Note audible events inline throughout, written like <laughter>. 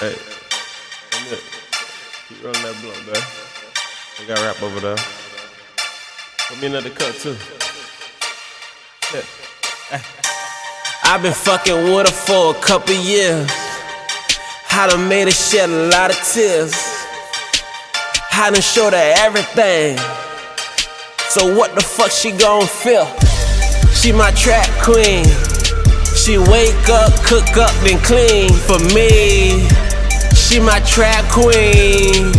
Hey, one minute. Keep rolling that blunt, man. We got rap over there. Put me another cut too. Yeah. <laughs> I've been fucking with her for a couple years. I done made her shed a lot of tears. I done showed her everything. So what the fuck she gon' feel? She my trap queen. She wake up, cook up, then clean for me. She my trap queen.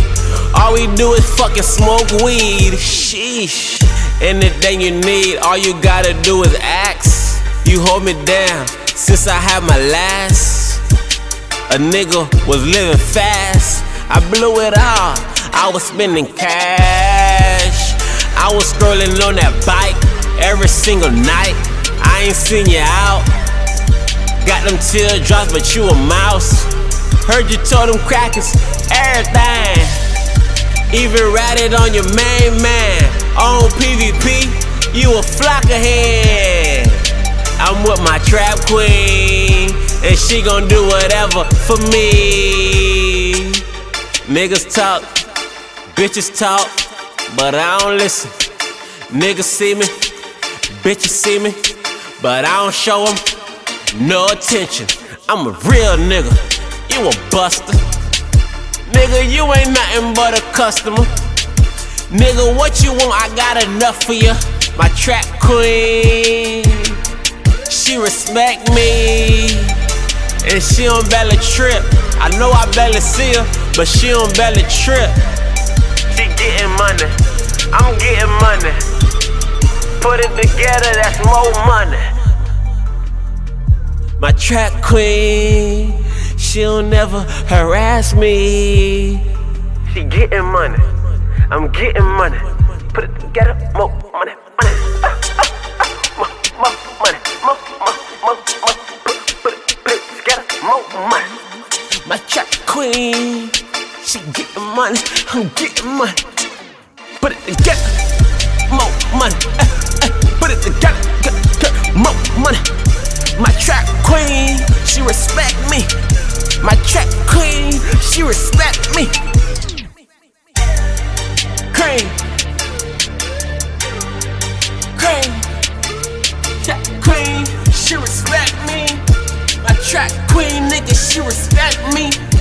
All we do is fucking smoke weed. Sheesh. Anything you need, all you gotta do is ask. You hold me down since I had my last. A nigga was living fast. I blew it all. I was spending cash. I was strolling on that bike every single night. I ain't seen you out. Got them teardrops, but you a mouse. Heard you told them crackers everything. Even ratted on your main man. On PvP, you a flock ahead. I'm with my trap queen, and she gon' do whatever for me. Niggas talk, bitches talk, but I don't listen. Niggas see me, bitches see me, but I don't show them no attention. I'm a real nigga, you a buster. Nigga, you ain't nothing but a customer. Nigga, what you want? I got enough for you. My trap queen, she respect me, and she on belly trip. I know I barely see her, but she on belly trip. She getting money, I'm getting money. Put it together, that's more money. My trap queen, she'll never harass me. She getting money, I'm getting money. Put it together, more money, money. More, more money, more, more, more, more. Put, put it, put it together, more money. My trap queen, she getting money, I'm getting money. Put it together, more money. Eh, eh. She respect me. Cream, cream, queen, she respect me. My trap queen, nigga, she respect me.